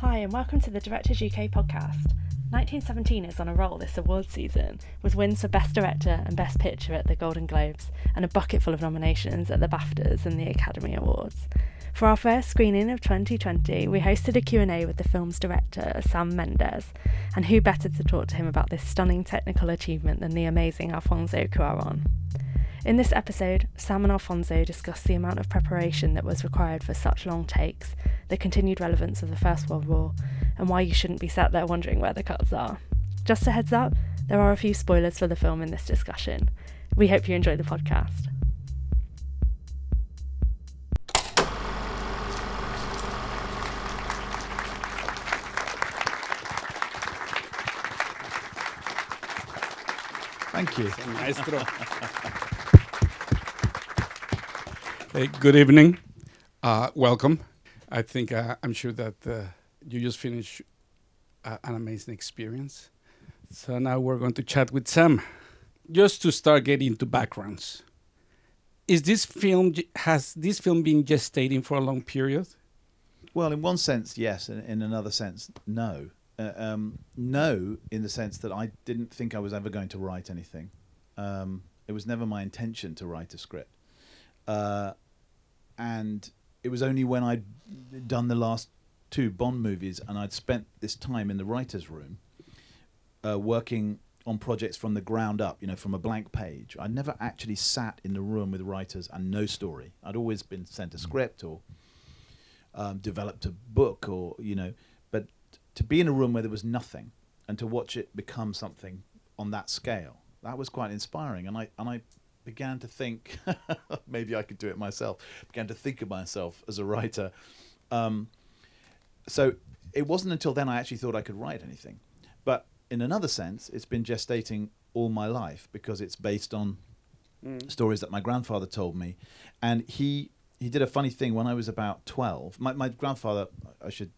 Hi, and welcome to the Directors UK podcast. 1917 is on a roll this awards season, with wins for Best Director and Best Picture at the Golden Globes, and a bucket full of nominations at the BAFTAs and the Academy Awards. For our first screening of 2020, we hosted a Q&A with the film's director, Sam Mendes, and who better to talk to him about this stunning technical achievement than the amazing Alfonso Cuarón. In this episode, Sam and Alfonso discuss the amount of preparation that was required for such long takes, the continued relevance of the First World War, and why you shouldn't be sat there wondering where the cuts are. Just a heads up, there are a few spoilers for the film in this discussion. We hope you enjoy the podcast. Thank you. Maestro. hey, good evening. Uh, welcome. I think uh, I'm sure that uh, you just finished uh, an amazing experience. So now we're going to chat with Sam. Just to start getting into backgrounds. Is this film has this film been gestating for a long period? Well, in one sense, yes. and In another sense, no. Uh, um, no, in the sense that I didn't think I was ever going to write anything. Um, it was never my intention to write a script. Uh, and it was only when I'd done the last two Bond movies and I'd spent this time in the writer's room uh, working on projects from the ground up, you know, from a blank page. I'd never actually sat in the room with writers and no story. I'd always been sent a script or um, developed a book or, you know, but to be in a room where there was nothing and to watch it become something on that scale, that was quite inspiring. And I, and I began to think maybe I could do it myself. Began to think of myself as a writer. Um, so it wasn't until then I actually thought I could write anything. But in another sense, it's been gestating all my life because it's based on mm. stories that my grandfather told me, and he he did a funny thing when I was about twelve. My my grandfather, I should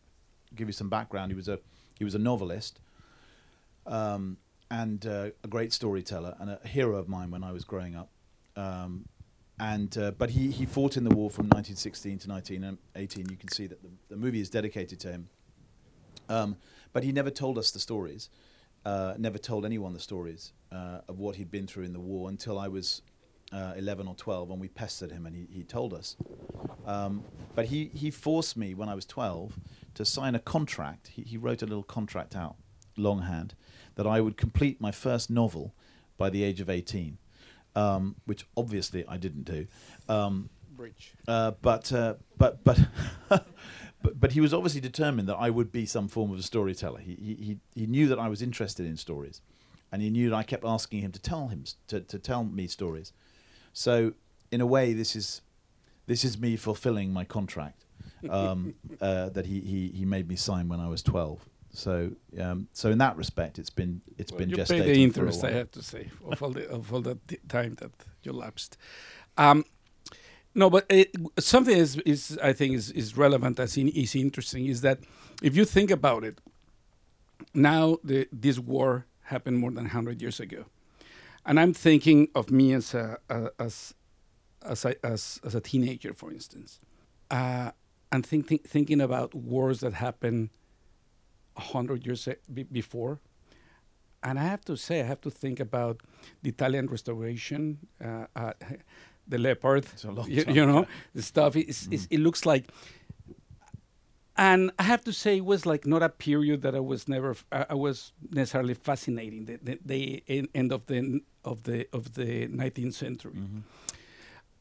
give you some background. He was a he was a novelist. Um, and uh, a great storyteller and a hero of mine when I was growing up. Um, and uh, but he, he fought in the war from 1916 to 1918. You can see that the, the movie is dedicated to him. Um, but he never told us the stories, uh, never told anyone the stories uh, of what he'd been through in the war until I was uh, 11 or 12, and we pestered him, and he, he told us. Um, but he, he forced me when I was 12 to sign a contract. He, he wrote a little contract out, longhand, that I would complete my first novel by the age of 18 um, which obviously I didn't do. Um, Bridge. Uh, but, uh, but but but but he was obviously determined that I would be some form of a storyteller. He he he knew that I was interested in stories, and he knew that I kept asking him to tell him to to tell me stories. So in a way, this is this is me fulfilling my contract um, uh, that he, he he made me sign when I was twelve. So, um, so in that respect, it's been it's well, been you pay the interest. I have to say of all the of all the time that you lapsed. Um, no, but it, something is, is I think is, is relevant as in, is interesting is that if you think about it, now the, this war happened more than hundred years ago, and I'm thinking of me as a, a as as as, as a teenager, for instance, uh, and think, think, thinking about wars that happened 100 years before. And I have to say, I have to think about the Italian Restoration, uh, uh, the leopard, you, you, know, the stuff. It's, mm. it's, it looks like, and I have to say, it was like not a period that I was never, uh, I was necessarily fascinating. The, the, the, end of the of the of the 19th century. Mm-hmm.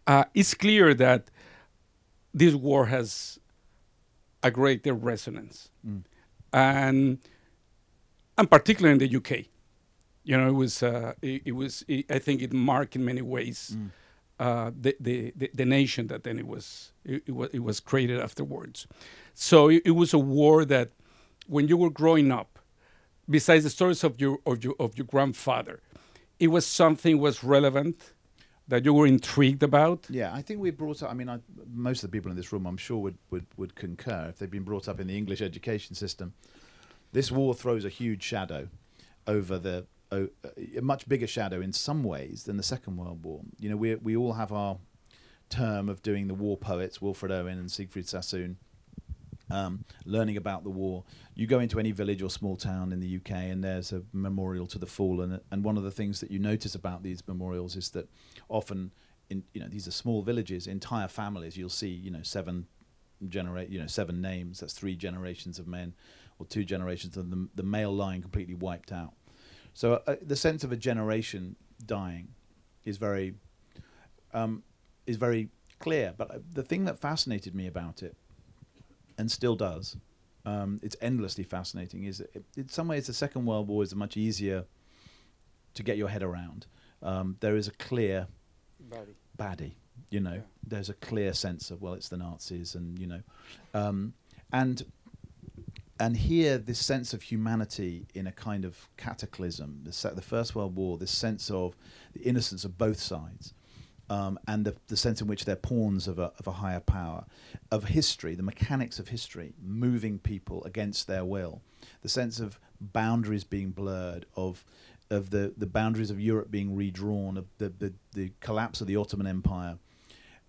Uh, it's clear that this war has a greater resonance. Mm and and particularly in the UK. You know, it was uh, it, it, was it, I think it marked in many ways mm. uh, the, the, the the nation that then it was it, it, was it was created afterwards. So it, it was a war that when you were growing up, besides the stories of your of your of your grandfather, it was something was relevant that you were intrigued about? Yeah, I think we brought up. I mean, I, most of the people in this room, I'm sure, would, would would concur if they've been brought up in the English education system. This war throws a huge shadow over the a much bigger shadow in some ways than the Second World War. You know, we we all have our term of doing the war poets, Wilfred Owen and Siegfried Sassoon, um, learning about the war. You go into any village or small town in the UK, and there's a memorial to the fallen. And one of the things that you notice about these memorials is that often, in you know, these are small villages, entire families. You'll see, you know, seven generate, you know, seven names. That's three generations of men, or two generations of the, the male line completely wiped out. So uh, the sense of a generation dying is very um, is very clear. But uh, the thing that fascinated me about it and still does. Um, it's endlessly fascinating. Is it, in some ways the Second World War is much easier to get your head around. Um, there is a clear Baddie. baddie. You know, Yeah. there's a clear sense of well, it's the Nazis, and you know, um, and and here this sense of humanity in a kind of cataclysm. The, se- the First World War, this sense of the innocence of both sides, um, and the, the sense in which they're pawns of a, of a higher power, of history, the mechanics of history, moving people against their will, the sense of boundaries being blurred, of of the, the boundaries of Europe being redrawn, of the, the, the collapse of the Ottoman Empire,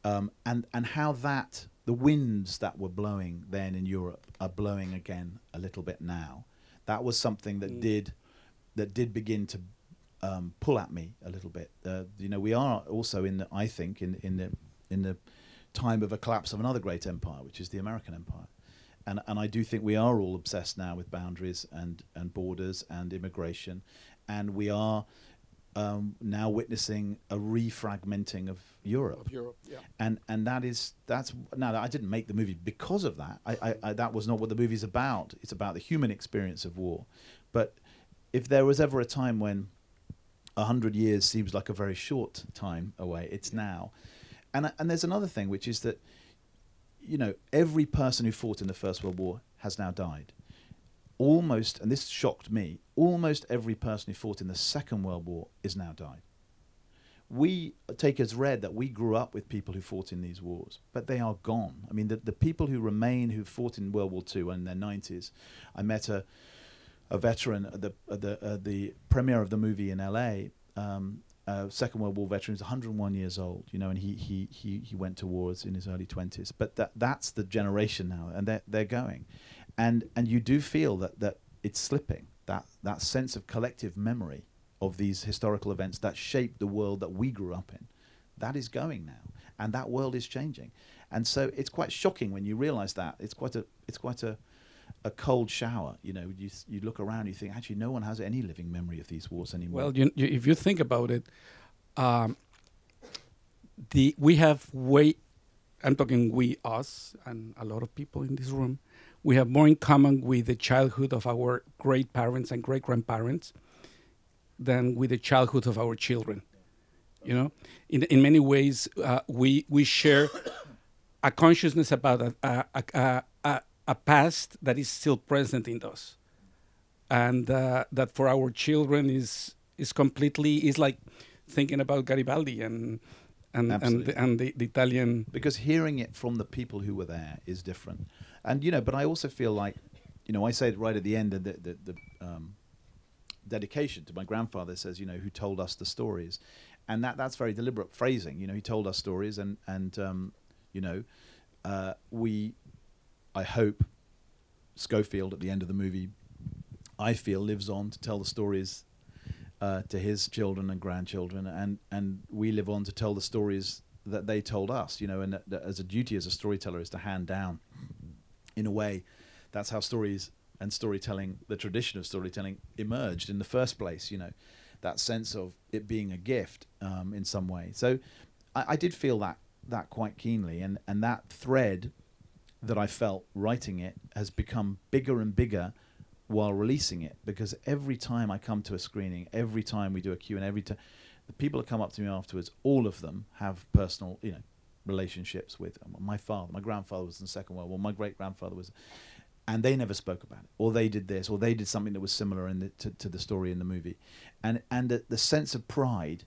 um, and and how that the winds that were blowing then in Europe are blowing again a little bit now. That was something that Mm. did that did begin to um, pull at me a little bit. Uh, you know, we are also in the, I think in in the in the time of a collapse of another great empire, which is the American empire. And, and I do think we are all obsessed now with boundaries and, and borders and immigration, and we are um, now witnessing a refragmenting of Europe Of Europe, yeah. and and that is that's now I didn't make the movie because of that. I, I, I that was not what the movie's about. It's about the human experience of war. But if there was ever a time when a hundred years seems like a very short time away, it's now. And uh, and there's another thing which is that you know every person who fought in the First World War has now died. Almost, and this shocked me. Almost every person who fought in the Second World War is now died we take as read that we grew up with people who fought in these wars, but they are gone. I mean, the, the people who remain who fought in World War II in their 90s, I met a, a veteran, uh, the, uh, the, uh, the premiere of the movie in LA, um, uh, Second World War veteran, who's 101 years old, you know, and he, he, he, he went to wars in his early 20s. But that, that's the generation now, and they're, they're going. And, and you do feel that, that it's slipping, that, that sense of collective memory of these historical events that shaped the world that we grew up in. That is going now, and that world is changing, and so it's quite shocking when you realise that. It's quite a it's quite a a cold shower. You know, you you look around, you think actually no one has any living memory of these wars anymore. Well, you, you, if you think about it, um, the we have way. I'm talking we, us, and a lot of people in this room. We have more in common with the childhood of our great parents and great grandparents than with the childhood of our children. You know, in in many ways, uh, we we share a consciousness about a a, a, a past that is still present in us, and uh, that for our children is is completely is like thinking about Garibaldi and and and the, and the, the Italian. because hearing it from the people who were there is different. And you know, but I also feel like, you know, I say it right at the end of the the, the um, dedication to my grandfather says, you know, who told us the stories, and that that's very deliberate phrasing. You know, he told us stories, and and um, you know, uh, we, I hope, Schofield at the end of the movie, I feel lives on to tell the stories uh, to his children and grandchildren, and and we live on to tell the stories that they told us. You know, and that, that as a duty as a storyteller is to hand down, in a way, that's how stories and storytelling, the tradition of storytelling, emerged in the first place. You know, that sense of it being a gift um, in some way. So, I, I did feel that that quite keenly, and and that thread that I felt writing it has become bigger and bigger while releasing it because every time I come to a screening, every time we do a Q and every time the people that come up to me afterwards, all of them have personal, you know, relationships with um, my father. My grandfather was in the Second World War. My great grandfather was, and they never spoke about it, or they did this, or they did something that was similar in the, to, to the story in the movie, and and the, the sense of pride,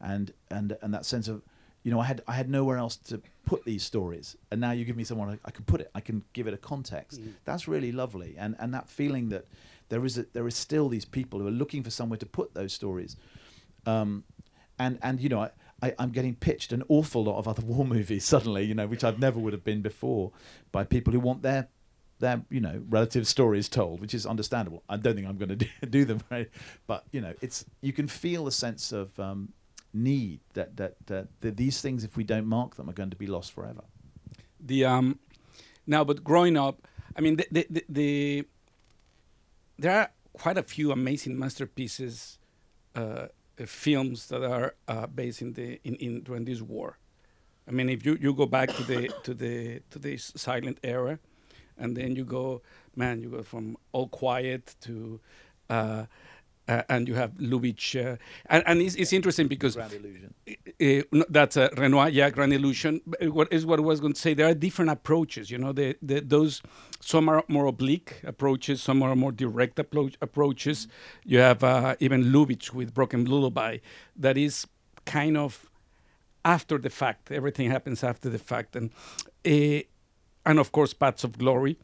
and and and that sense of you know, I had I had nowhere else to put these stories, and now you give me someone I, I can put it, I can give it a context. Mhm. That's really lovely, and and that feeling that there is a, there is still these people who are looking for somewhere to put those stories, um, and and you know I, I I'm getting pitched an awful lot of other war movies suddenly, you know, which I've never would have been before, by people who want their their you know relative stories told, which is understandable. I don't think I'm going to do, do them, right? but you know, it's you can feel a sense of um, need that, that that that these things, if we don't mark them, are going to be lost forever. The um, now, but growing up, I mean, the the, the, the there are quite a few amazing masterpieces, uh, uh, films that are uh, based in the in, in during this war. I mean, if you, you go back to the to the to this silent era, and then you go, man, you go from all quiet to, uh, uh, and you have Lubitsch, uh, and, and it's, it's interesting because Grand illusion. uh, that's uh, Renoir, yeah, Grand Illusion. What is what I was going to say? There are different approaches. You know, the, the those some are more oblique approaches, some are more direct appro- approaches. You have uh, even Lubitsch with Broken Lullaby, that is kind of after the fact. Everything happens after the fact, and uh, and of course, Paths of Glory.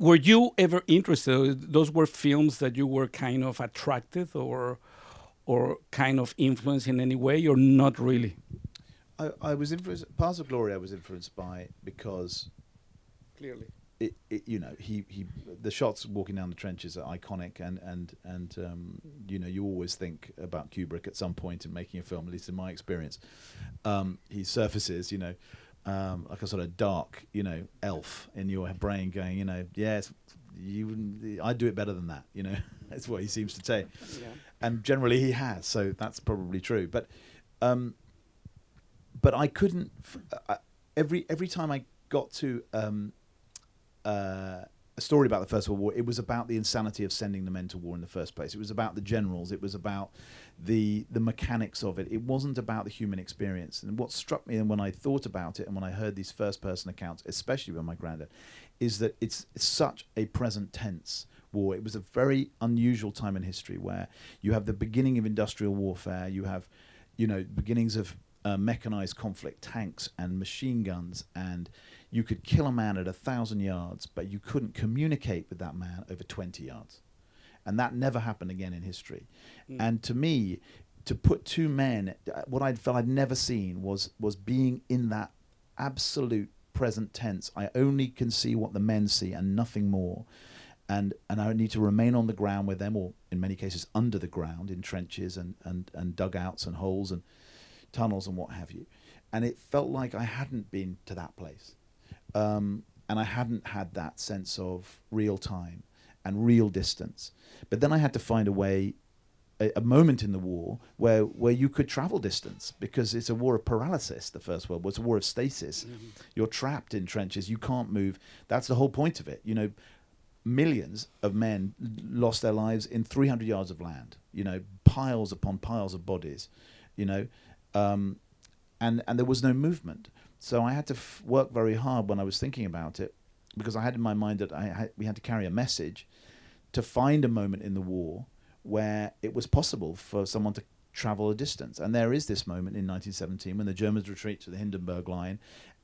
Were you ever interested? Those were films that you were kind of attracted or or kind of influenced in any way, or not really? I, I was influenced. Paths of Glory, I was influenced by because Clearly. it, it, you know, he, he, the shots walking down the trenches are iconic, and and and um, you know, you always think about Kubrick at some point in making a film, at least in my experience. Um, he surfaces, you know, um, like a sort of dark, you know, elf in your brain, going, you know, yes, you, I'd do it better than that, you know. That's what he seems to say, and generally he has, so that's probably true. But, um, but I couldn't. f- I, every every time I got to um, uh, a story about the First World War, it was about the insanity of sending the men to war in the first place. It was about the generals. It was about the the mechanics of it. It wasn't about the human experience. And what struck me, and when I thought about it, and when I heard these first person accounts, especially with my granddad, is that it's, it's such a present tense war. It was a very unusual time in history where you have the beginning of industrial warfare. You have, you know, beginnings of uh, mechanized conflict, tanks and machine guns, and you could kill a man at a thousand yards, but you couldn't communicate with that man over 20 yards. And that never happened again in history. And to me, to put two men, uh, what I felt I'd never seen was was being in that absolute present tense. I only can see what the men see and nothing more. And and I need to remain on the ground with them, or in many cases under the ground in trenches and, and, and dugouts and holes and tunnels and what have you. And it felt like I hadn't been to that place. Um, and I hadn't had that sense of real time and real distance. But then I had to find a way, a, a moment in the war where, where you could travel distance because it's a war of paralysis, the First World War. It's a war of stasis. You're trapped in trenches, you can't move. That's the whole point of it. You know, millions of men lost their lives in 300 yards of land, you know, piles upon piles of bodies, you know, um, and, and there was no movement. So I had to f- work very hard when I was thinking about it because I had in my mind that I had, we had to carry a message to find a moment in the war where it was possible for someone to travel a distance. And there is this moment in 1917 when the Germans retreat to the Hindenburg Line,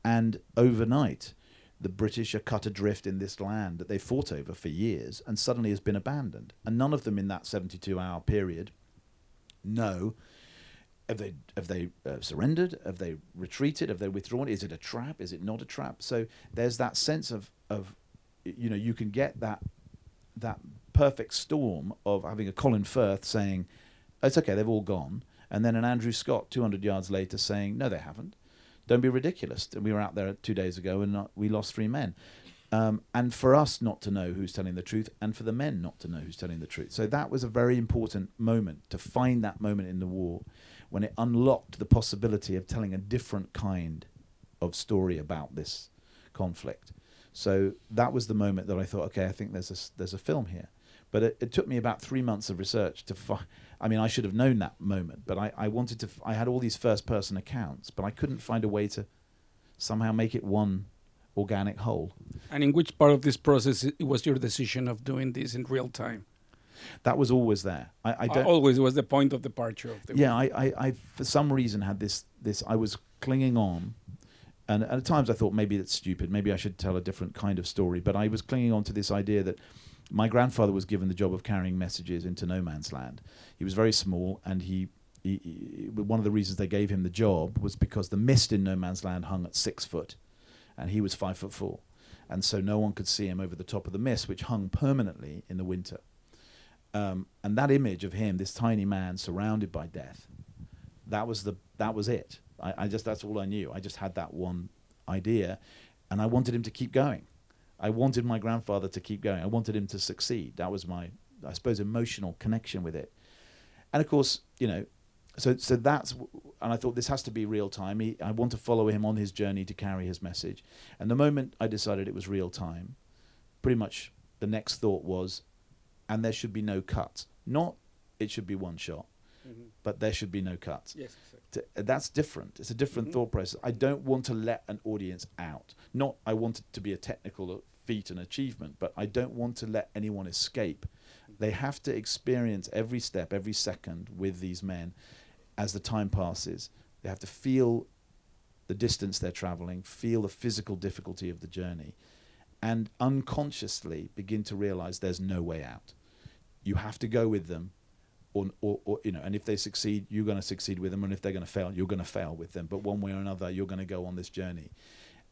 and overnight, the British are cut adrift in this land that they fought over for years and suddenly has been abandoned. And none of them in that 72 hour period know have they have they uh, surrendered? Have they retreated? Have they withdrawn? Is it a trap? Is it not a trap? So there's that sense of of you know you can get that that perfect storm of having a Colin Firth saying it's okay they've all gone, and then an Andrew Scott 200 yards later saying no they haven't. Don't be ridiculous. We were out there two days ago and not, we lost three men. Um, and for us not to know who's telling the truth, and for the men not to know who's telling the truth. So that was a very important moment to find that moment in the war when it unlocked the possibility of telling a different kind of story about this conflict. So that was the moment that I thought, okay, I think there's a there's a film here. But it, it took me about three months of research to find. I mean, I should have known that moment, but I, I wanted to. F- I had all these first person accounts, but I couldn't find a way to somehow make it one organic whole. And in which part of this process was your decision of doing this in real time? That was always there. I, I don't. Always was the point of departure of the yeah, I, I, I, for some reason had this, this. I was clinging on, and at times I thought maybe it's stupid. Maybe I should tell a different kind of story. But I was clinging on to this idea that my grandfather was given the job of carrying messages into no man's land. He was very small, and he, he, he one of the reasons they gave him the job was because the mist in no man's land hung at six foot, and he was five foot four. and so no one could see him over the top of the mist, which hung permanently in the winter. Um, and that image of him, this tiny man surrounded by death, that was the that was it. I, I just that's all I knew. I just had that one idea, and I wanted him to keep going. I wanted my grandfather to keep going. I wanted him to succeed. That was my, I suppose, emotional connection with it. And of course, you know, so so that's and I thought this has to be real time. He, I want to follow him on his journey to carry his message. And the moment I decided it was real time, pretty much the next thought was, and there should be no cuts. Not it should be one shot, Mm-hmm. but there should be no cuts. Yes. To- that's different. It's a different Mhm. thought process. I don't want to let an audience out. Not I want it to be a technical feat and achievement, but I don't want to let anyone escape. They have to experience every step, every second with these men as the time passes. They have to feel the distance they're traveling, feel the physical difficulty of the journey, and unconsciously begin to realize there's no way out. You have to go with them or, or, or you know, and if they succeed, you're going to succeed with them, and if they're going to fail, you're going to fail with them. But one way or another, you're going to go on this journey,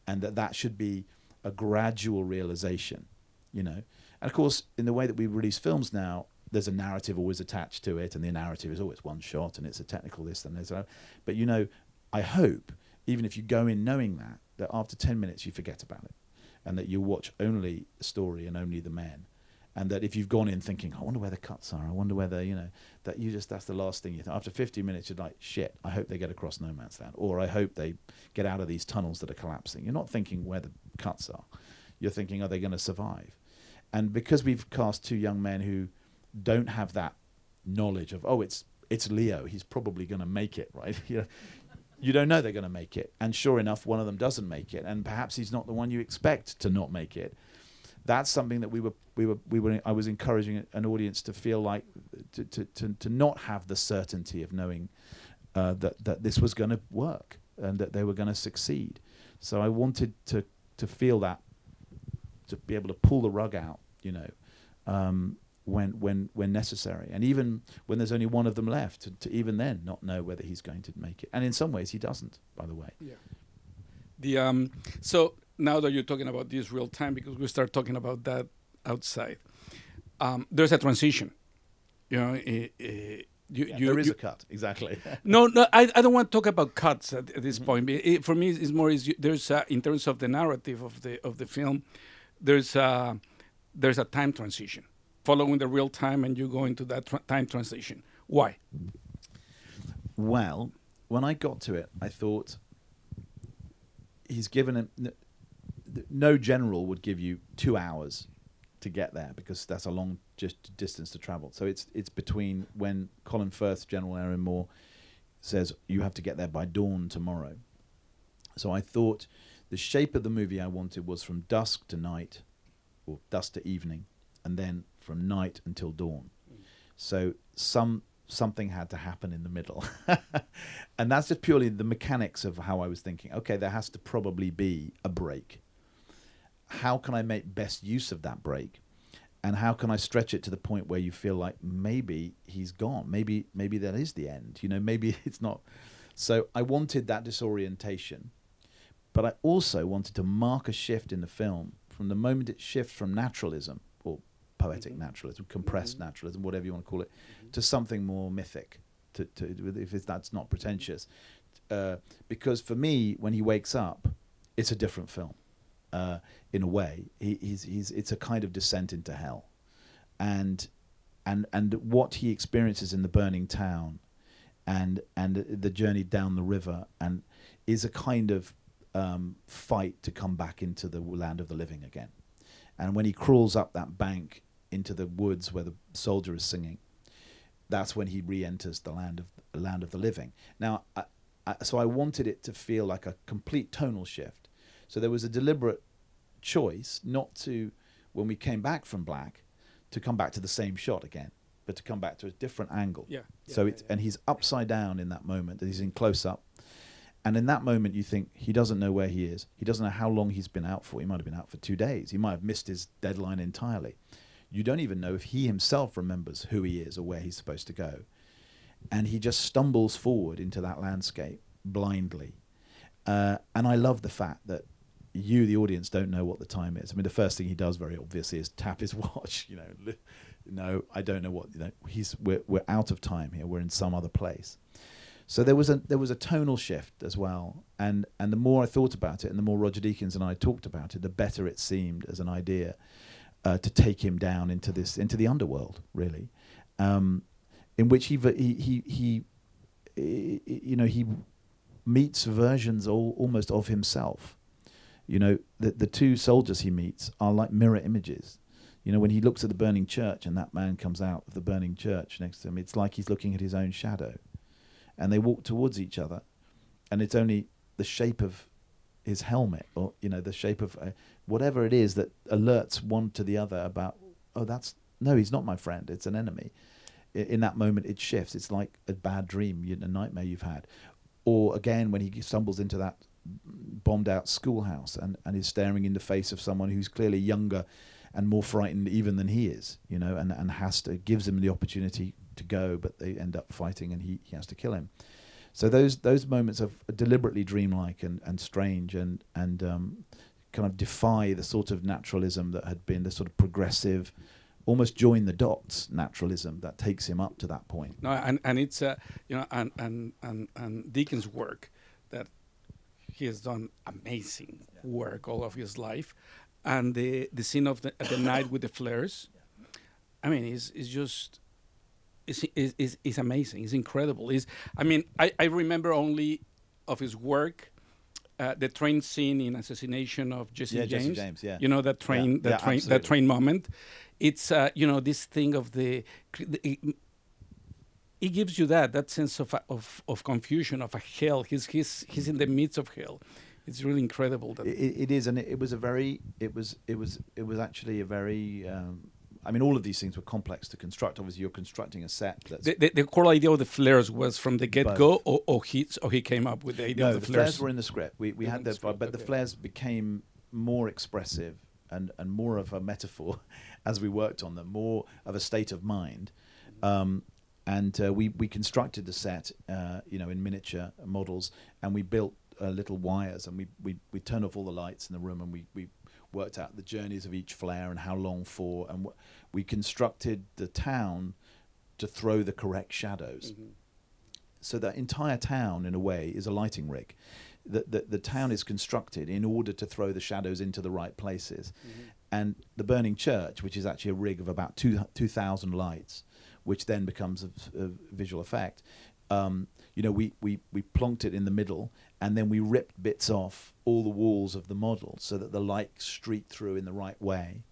and that that should be a gradual realization, you know. And of course, in the way that we release films now, there's a narrative always attached to it, and the narrative is oh, always one shot, and it's a technical this and this. But you know, I hope even if you go in knowing that, that after ten minutes you forget about it, and that you watch only the story and only the men and that if you've gone in thinking, I wonder where the cuts are, I wonder whether you know that you just that's the last thing you think. After 50 minutes, you're like, shit, I hope they get across no man's land, or I hope they get out of these tunnels that are collapsing. You're not thinking where the cuts are. You're thinking, are they going to survive? And because we've cast two young men who don't have that knowledge of, oh, it's it's Leo, he's probably going to make it, right? you you don't know they're going to make it, and sure enough, one of them doesn't make it, and perhaps he's not the one you expect to not make it that's something that we were we were we were I was encouraging an audience to feel like to to to, to not have the certainty of knowing uh, that that this was going to work and that they were going to succeed. So I wanted to to feel that to be able to pull the rug out, you know, um, when when when necessary, and even when there's only one of them left, to, to even then not know whether he's going to make it. And in some ways, he doesn't. By the way. Yeah. The um. So now that you're talking about this real time, because we start talking about that outside, um, there's a transition. You know, eh, eh, you, Yeah, you, there is you- a cut, exactly. no, no, I, I don't want to talk about cuts at, at Mm-hmm. this point. It, it- for me, it's more is there's a, in terms of the narrative of the of the film, there's a, there's a time transition, following the real time, and you go into that tra- time transition. Why? Well, when I got to it, I thought he's given him. No general would give you two hours to get there because that's a long just distance to travel. So it's it's between when Colin Firth, General Erinmore, says you have to get there by dawn tomorrow. So I thought the shape of the movie I wanted was from dusk to night, or dusk to evening, and then from night until dawn. So some something had to happen in the middle. and that's just purely the mechanics of how I was thinking. Okay, there has to probably be a break. How can I make best use of that break? And how can I stretch it to the point where you feel like maybe he's gone? Maybe maybe that is the end. You know, maybe it's not. So I wanted that disorientation, but I also wanted to mark a shift in the film from the moment it shifts from naturalism or poetic Mhm. naturalism, compressed Mhm. naturalism, whatever you want to call it, to something more mythic. To, to if it's, that's not pretentious, uh, because for me, when he wakes up, it's a different film. Uh, in a way, he, he's he's it's a kind of descent into hell, and and and what he experiences in the burning town, and and the journey down the river, and is a kind of um, fight to come back into the land of the living again. And when he crawls up that bank into the woods where the soldier is singing, that's when he re-enters the land of the land of the living. Now, I, I, so I wanted it to feel like a complete tonal shift. So there was a deliberate choice not to, when we came back from black, to come back to the same shot again, but to come back to a different angle. Yeah. So yeah, it's yeah. and he's upside down in that moment. and He's in close up, and in that moment you think he doesn't know where he is. He doesn't know how long he's been out for. He might have been out for two days. He might have missed his deadline entirely. You don't even know if he himself remembers who he is or where he's supposed to go, and he just stumbles forward into that landscape blindly. Uh, and I love the fact that you, the audience, don't know what the time is. I mean, the first thing he does very obviously is tap his watch. You know, no, I don't know what. You know, he's we're we're out of time here. We're in some other place. So there was a there was a tonal shift as well, and and the more I thought about it, and the more Roger Deakins and I talked about it, the better it seemed as an idea uh, to take him down into this into the underworld, really, um, in which he he he, he you know he meets versions all, almost of himself. You know, the the two soldiers he meets are like mirror images. You know, when he looks at the burning church and that man comes out of the burning church next to him, it's like he's looking at his own shadow. And they walk towards each other, and it's only the shape of his helmet, or you know, the shape of uh, whatever it is that alerts one to the other about, oh, that's no, he's not my friend. It's an enemy. I- In that moment, it shifts. It's like a bad dream, a nightmare you've had, or again when he stumbles into that bombed out schoolhouse and, and is staring in the face of someone who's clearly younger and more frightened even than he is, you know, and, and has to gives him the opportunity to go, but they end up fighting and he, he has to kill him. So those those moments are deliberately dreamlike and, and strange and and um, kind of defy the sort of naturalism that had been the sort of progressive, almost join the dots naturalism that takes him up to that point. No, and and it's uh, you know, and and and and Deakins' work he has done amazing work all of his life, and the the scene of the, the night with the flares, I mean, is is just. Is, is, is, is amazing. It's incredible. Is I mean, I, I remember only of his work, uh, the train scene in Assassination of Jesse Yeah, James. Jesse James, yeah. You know that train, Yeah, that yeah, train, absolutely. that train moment. It's uh, you know this thing of the, it, it gives you that that sense of of, of confusion of a hell. He's he's he's in the midst of hell. It's really incredible that It, it is, and it, it was a very, it was, it was, it was actually a very. Um, I mean, all of these things were complex to construct. Obviously, you're constructing a set that's the, the, the core idea of the flares was from the get go, or, or he or he came up with the idea no, of the, the flares. flares were in the script. We we had the script, but the flares became more expressive and and more of a metaphor as we worked on them, more of a state of mind. Um, and uh, we we constructed the set, uh, you know, in miniature models, and we built uh, little wires, and we, we we turned off all the lights in the room, and we we worked out the journeys of each flare and how long for, and we constructed the town to throw the correct shadows. So that entire town in a way is a lighting rig. The, the, the town is constructed in order to throw the shadows into the right places. And the burning church which is actually a rig of about two, 2000 lights which then becomes a, a visual effect um, you know we, we, we plonked it in the middle and then we ripped bits off all the walls of the model so that the light streaked through in the right way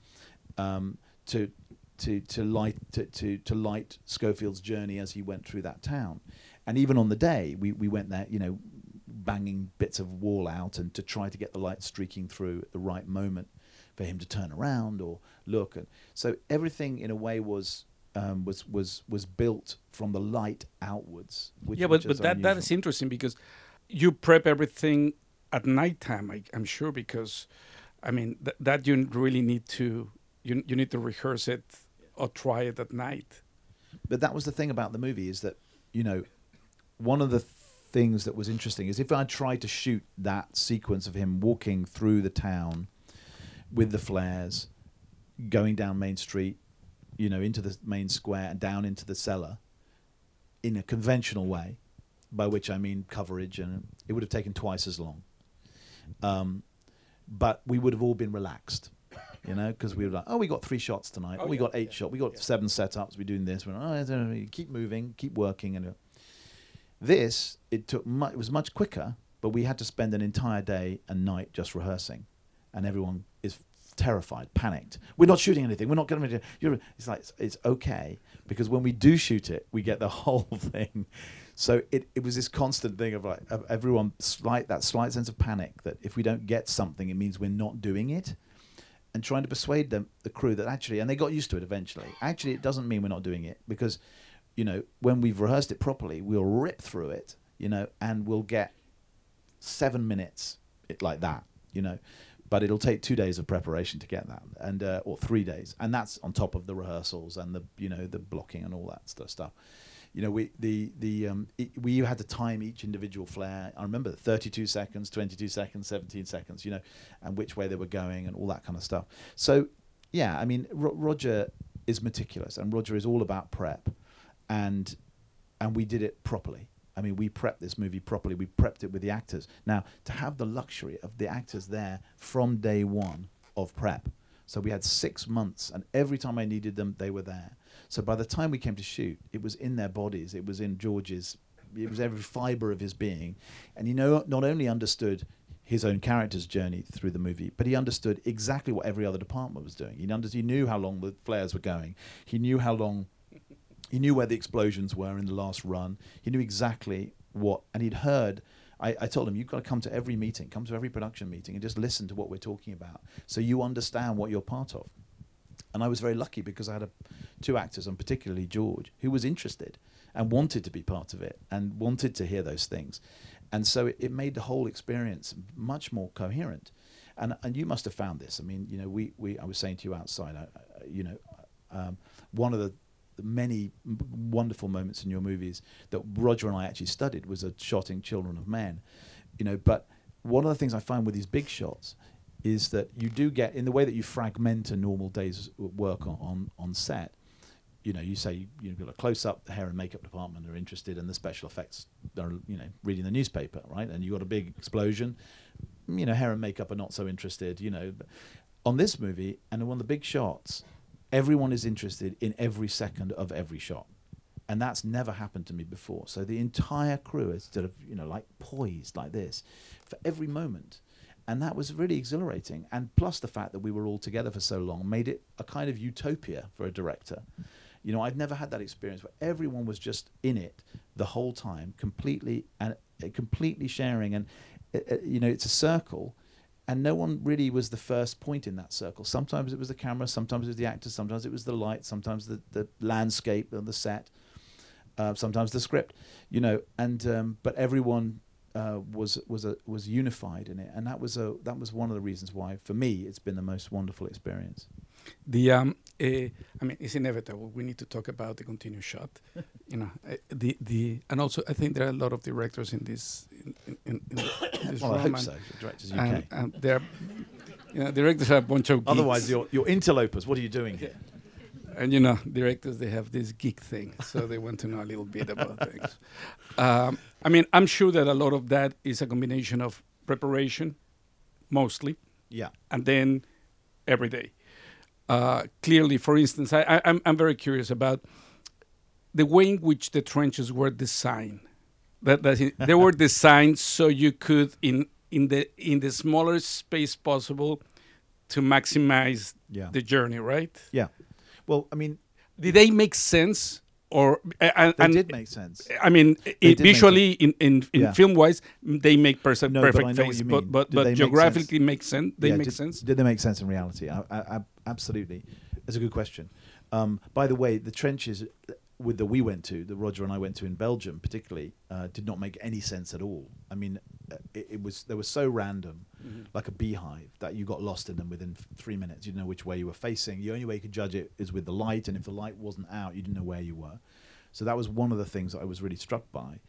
um, to to to light to, to to light Schofield's journey as he went through that town, and even on the day we, we went there, you know, banging bits of wall out and to try to get the light streaking through at the right moment for him to turn around or look, and so everything in a way was. Um, was was was built from the light outwards. Which, yeah, but, but that, that unusual. is interesting because you prep everything at nighttime. I, I'm sure because, I mean, th- that you really need to you you need to rehearse it or try it at night. but that was the thing about the movie is that you know one of the things that was interesting is if I tried to shoot that sequence of him walking through the town with the flares, going down Main Street, you know, into the main square and down into the cellar, in a conventional way, by which I mean coverage, and it would have taken twice as long. Um, but we would have all been relaxed, you know, because we were like, oh, we got three shots tonight. Oh, we yeah, got eight yeah, shots. We got yeah. seven setups. We're doing this. We're like, oh, know, keep moving, keep working, and uh, this it took. Mu- it was much quicker, but we had to spend an entire day and night just rehearsing, and everyone terrified, panicked. We're not shooting anything. We're not going to. You're, it's like it's, it's okay because when we do shoot it, we get the whole thing. So it, it was this constant thing of like of everyone slight that slight sense of panic that if we don't get something, it means we're not doing it, and trying to persuade them the crew that actually, and they got used to it eventually. Actually, it doesn't mean we're not doing it because, you know, when we've rehearsed it properly, we'll rip through it, you know, and we'll get seven minutes like that, you know. But it'll take two days of preparation to get that, and uh, or three days, and that's on top of the rehearsals and the you know the blocking and all that stu- stuff. You know, we the the um, it, we had to time each individual flare. I remember 32 seconds, 22 seconds, 17 seconds. You know, and which way they were going and all that kind of stuff. So, yeah, I mean, Ro- Roger is meticulous, and Roger is all about prep, and and we did it properly. I mean, we prepped this movie properly. We prepped it with the actors. Now, to have the luxury of the actors there from day one of prep. So we had six months, and every time I needed them, they were there. So by the time we came to shoot, it was in their bodies. It was in George's. It was every fiber of his being, and he not only understood his own character's journey through the movie, but he understood exactly what every other department was doing. He, under- he knew how long the flares were going. He knew how long he knew where the explosions were in the last run. He knew exactly what, and he'd heard. I, I told him, you've got to come to every meeting, come to every production meeting, and just listen to what we're talking about, so you understand what you're part of. And I was very lucky because I had a, two actors, and particularly George, who was interested and wanted to be part of it and wanted to hear those things, and so it, it made the whole experience much more coherent. And and you must have found this. I mean, you know, we, we I was saying to you outside, I, you know, um, one of the many wonderful moments in your movies that Roger and I actually studied was a shot in Children of Men, you know. But one of the things I find with these big shots is that you do get in the way that you fragment a normal day's work on on, on set. You know, you say you've got a close up, the hair and makeup department are interested, and the special effects are you know reading the newspaper, right? And you got a big explosion. You know, hair and makeup are not so interested. You know, on this movie and on the big shots, everyone is interested in every second of every shot. And that's never happened to me before. So the entire crew is sort of you know like poised like this for every moment. And that was really exhilarating. And plus the fact that we were all together for so long made it a kind of utopia for a director. You know i'd never had that experience where everyone was just in it the whole time completely and uh, completely sharing. And uh, uh, you know it's a circle and no one really was the first point in that circle. Sometimes it was the camera, sometimes it was the actors, sometimes it was the light, sometimes the, the landscape and the set, uh, sometimes the script, you know. And um, but everyone uh, was was a, was unified in it, and that was a that was one of the reasons why for me it's been the most wonderful experience. The um, uh, I mean, it's inevitable. We need to talk about the continuous shot. you know, uh, the the and also I think there are a lot of directors in this in, in, in, in this Well, I hope and, so. Directors UK. and, and they're you know directors are a bunch of geeks. Otherwise, you're you're interlopers. What are you doing here? and you know directors they have this geek thing so they want to know a little bit about things um, i mean i'm sure that a lot of that is a combination of preparation mostly Yeah. and then every day uh, clearly for instance I, I, I'm, I'm very curious about the way in which the trenches were designed that, that it- they were designed so you could in in the in the smaller space possible to maximize Yeah. the journey right Yeah. Well, I mean, did they make sense or uh, and, they did make sense. I mean, it, visually in in, in Yeah. film wise, they make perse- No, perfect what face, but but but they make geographically make sense. They Yeah, make did, sense. Did they make sense in reality? I, I, absolutely. It's a good question. Um, by the way, the trenches with the we went to, the Roger and I went to in Belgium, particularly, uh, did not make any sense at all. I mean, uh, it, it was they were so random, like a beehive, that you got lost in them within f- three minutes. You didn't know which way you were facing. The only way you could judge it is with the light, and if the light wasn't out, you didn't know where you were. So that was one of the things that I was really struck by.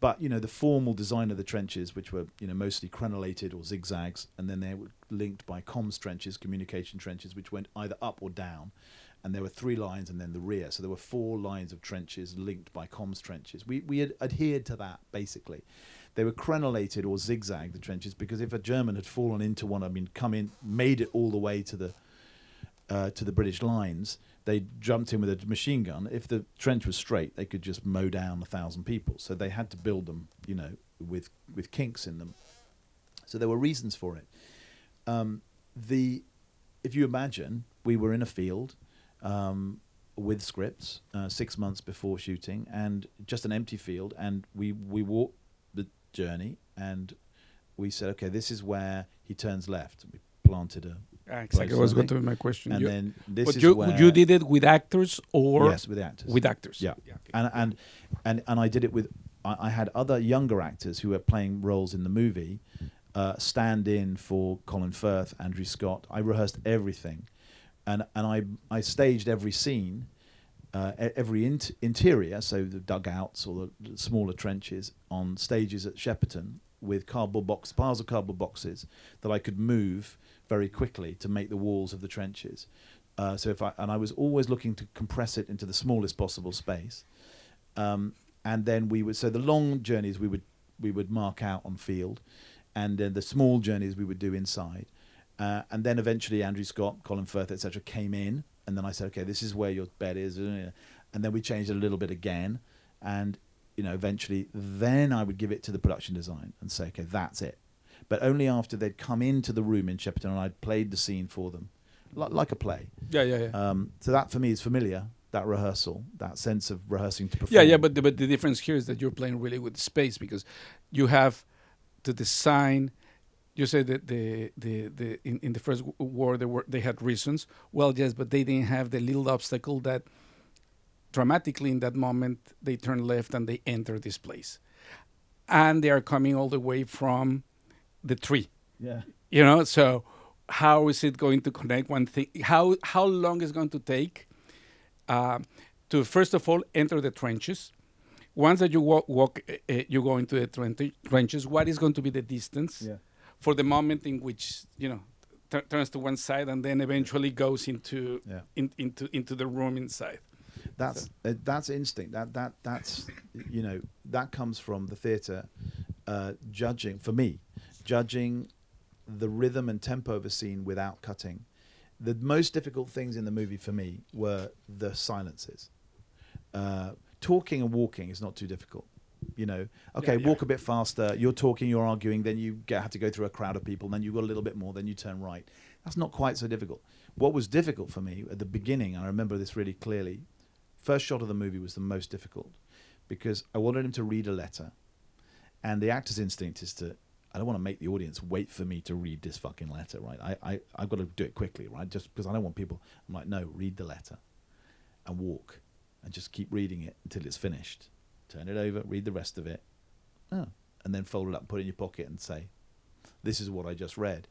But you know, the formal design of the trenches, which were you know mostly crenellated or zigzags, and then they were linked by comms trenches, communication trenches, which went either up or down. And there were three lines, and then the rear. So there were four lines of trenches linked by comms trenches. We we had adhered to that basically. They were crenellated or zigzag the trenches because if a German had fallen into one, I mean, come in, made it all the way to the uh, to the British lines, they jumped in with a machine gun. If the trench was straight, they could just mow down a thousand people. So they had to build them, you know, with with kinks in them. So there were reasons for it. Um, the if you imagine we were in a field um, with scripts uh, six months before shooting, and just an empty field, and we we walked the journey, and we said, okay, this is where he turns left. We planted a exactly. Right, was going to be my question. and You- then this but is you where you did it with actors or yes with actors with actors? yeah, okay. and and and and I did it with I, I had other younger actors who were playing roles in the movie uh, stand in for Colin Firth, Andrew Scott. I rehearsed everything, and and I I staged every scene. uh, every int- interior, so the dugouts or the, the smaller trenches on stages at Shepperton with cardboard box piles of cardboard boxes that I could move very quickly to make the walls of the trenches. Uh, so if I and I was always looking to compress it into the smallest possible space, um, and then we would so the long journeys we would we would mark out on field, and then the small journeys we would do inside, uh, and then eventually Andrew Scott, Colin Firth, etc. came in, and then I said, okay, this is where your bed is, and then we changed it a little bit again, and you know eventually then I would give it to the production design and say, okay, that's it, but only after they'd come into the room in Shepperton and I'd played the scene for them, like, like a play. Yeah, yeah, yeah. Um, so that for me is familiar. That rehearsal, that sense of rehearsing to perform. Yeah, yeah, but the, but the difference here is that you're playing really with space because you have to design. You say that the the, the in, in the first war they were they had reasons. Well, yes, but they didn't have the little obstacle that dramatically in that moment they turn left and they enter this place, and they are coming all the way from the tree. yeah, You know, so how is it going to connect one thing? How how long is going to take uh, to first of all enter the trenches? Once that you walk, walk uh, uh, you go into the tren- trenches. What is going to be the distance yeah. for the moment in which you know tur- turns to one side and then eventually goes into Yeah. in, into into the room inside? That's uh, that's instinct. That that that's you know that comes from the theatre uh, judging for me, judging the rhythm and tempo of a scene without cutting. The most difficult things in the movie for me were the silences. Uh, talking and walking is not too difficult. You know, okay, Yeah, yeah. walk a bit faster. You're talking, you're arguing, then you get, have to go through a crowd of people. Then you've got a little bit more. Then you turn right. That's not quite so difficult. What was difficult for me at the beginning, and I remember this really clearly, first shot of the movie was the most difficult because I wanted him to read a letter, and the actor's instinct is to I don't want to make the audience wait for me to read this fucking letter, right? I, I I've got to do it quickly, right? Just because I don't want people. I'm like, no, read the letter, and walk, and just keep reading it until it's finished. Turn it over, read the rest of it, oh, and then fold it up, and put it in your pocket, and say, "This is what I just read."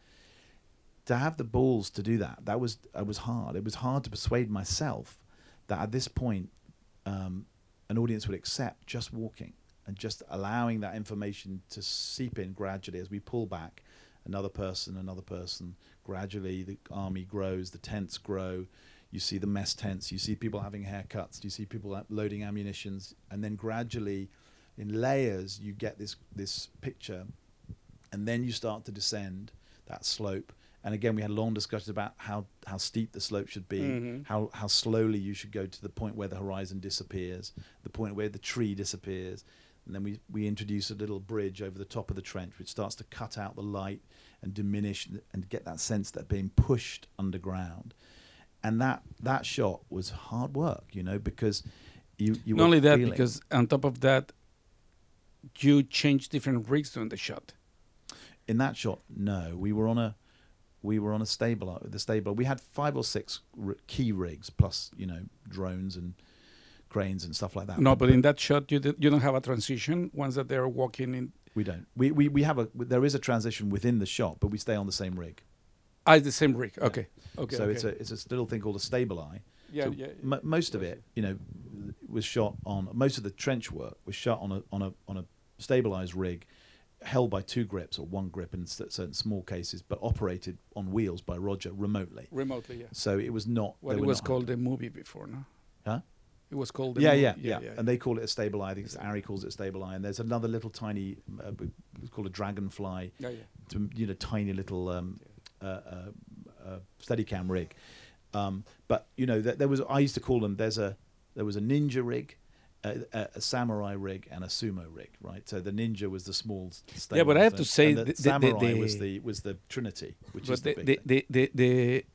To have the balls to do that, that was it was hard. It was hard to persuade myself that at this point, um, an audience would accept just walking and just allowing that information to seep in gradually as we pull back another person, another person. Gradually, the army grows, the tents grow. You see the mess tents, you see people having haircuts, you see people loading ammunitions, and then gradually, in layers, you get this this picture, and then you start to descend that slope. And again, we had long discussions about how, how steep the slope should be, Mhm. how how slowly you should go to the point where the horizon disappears, the point where the tree disappears, and then we, we introduce a little bridge over the top of the trench, which starts to cut out the light and diminish and- get that sense that being pushed underground. And that that shot was hard work, you know, because you you Not only that, because on top of that, you change different rigs during the shot. in that shot, no, we were on a we were on a stable the stable. We had five or six r- key rigs plus you know drones and cranes and stuff like that. No, but in that shot, you you don't have a transition once that they're walking in. we don't. We, we we have a there is a transition within the shot, but we stay on the same rig. Ah, it's the same rig. Okay. Okay. so okay. it's a it's a little thing called a Stabileye. yeah, so yeah. m- most of it, you know, was shot on most of the trench work was shot on a on a on a stabilized rig, held by two grips or one grip in certain small cases, but operated on wheels by Roger remotely. remotely. Yeah. So it was not. What they it was called a movie before, no? Huh? It was called. The Yeah, movie. yeah, yeah, And they call it a Stabileye. I think ARRI calls it a Stabileye. And there's another little tiny, uh, it's called a dragonfly, yeah, yeah. to, you know, tiny little um, uh, uh, uh, Steadicam rig. Um, but you know, th- there was I used to call them. There's a there was a ninja rig, a, a, a samurai rig, and a sumo rig. Right. So the ninja was the small. Yeah, but I have to say the, the- the- samurai the- was the was the Trinity, which is the, the big the, thing. the the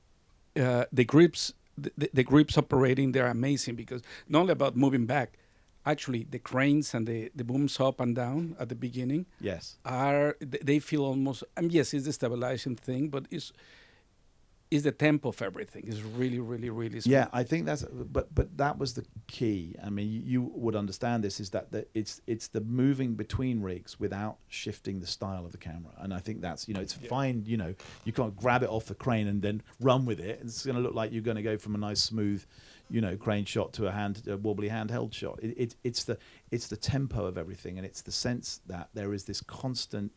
the, uh, the grips the, the, grips operating they're amazing because not only about moving back, actually the cranes and the, the booms up and down at the beginning yes. are they feel almost. I mean, yes, it's the stabilizing thing, but it's is the tempo of everything is really really really smooth. Yeah, I think that's but but that was the key. I mean, you, you would understand this is that the, it's it's the moving between rigs without shifting the style of the camera, and I think that's you know it's Yeah. fine. You know, you can't grab it off the crane and then run with it. It's going to look like you're going to go from a nice smooth, you know, crane shot to a hand a wobbly handheld shot. It, it it's the it's the tempo of everything, and it's the sense that there is this constant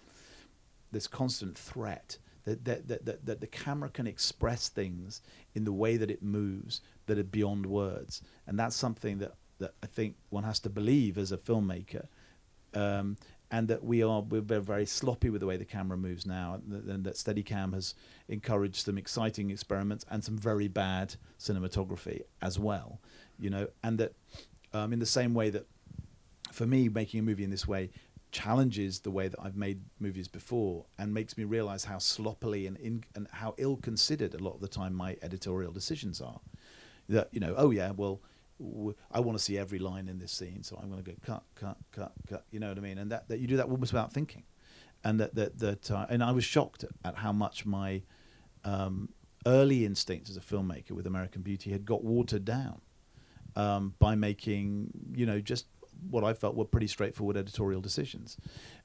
this constant threat that, that, that, that, the camera can express things in the way that it moves that are beyond words. And that's something that, that I think one has to believe as a filmmaker. Um, and that we are we're very- sloppy with the way the camera moves now, and that, and that Steadicam has encouraged some exciting experiments and some very bad cinematography as well, you know, and that um, in the same way that for me making a movie in this way challenges the way that I've made movies before and makes me realize how sloppily and in, and how ill considered a lot of the time my editorial decisions are. That you know, oh yeah, well, w- I want to see every line in this scene, so I'm going to go cut, cut, cut, cut. You know what I mean? And that, that you do that almost without thinking, and that that that uh, and I was shocked at how much my um, early instincts as a filmmaker with American Beauty had got watered down um, by making you know just what I felt were pretty straightforward editorial decisions,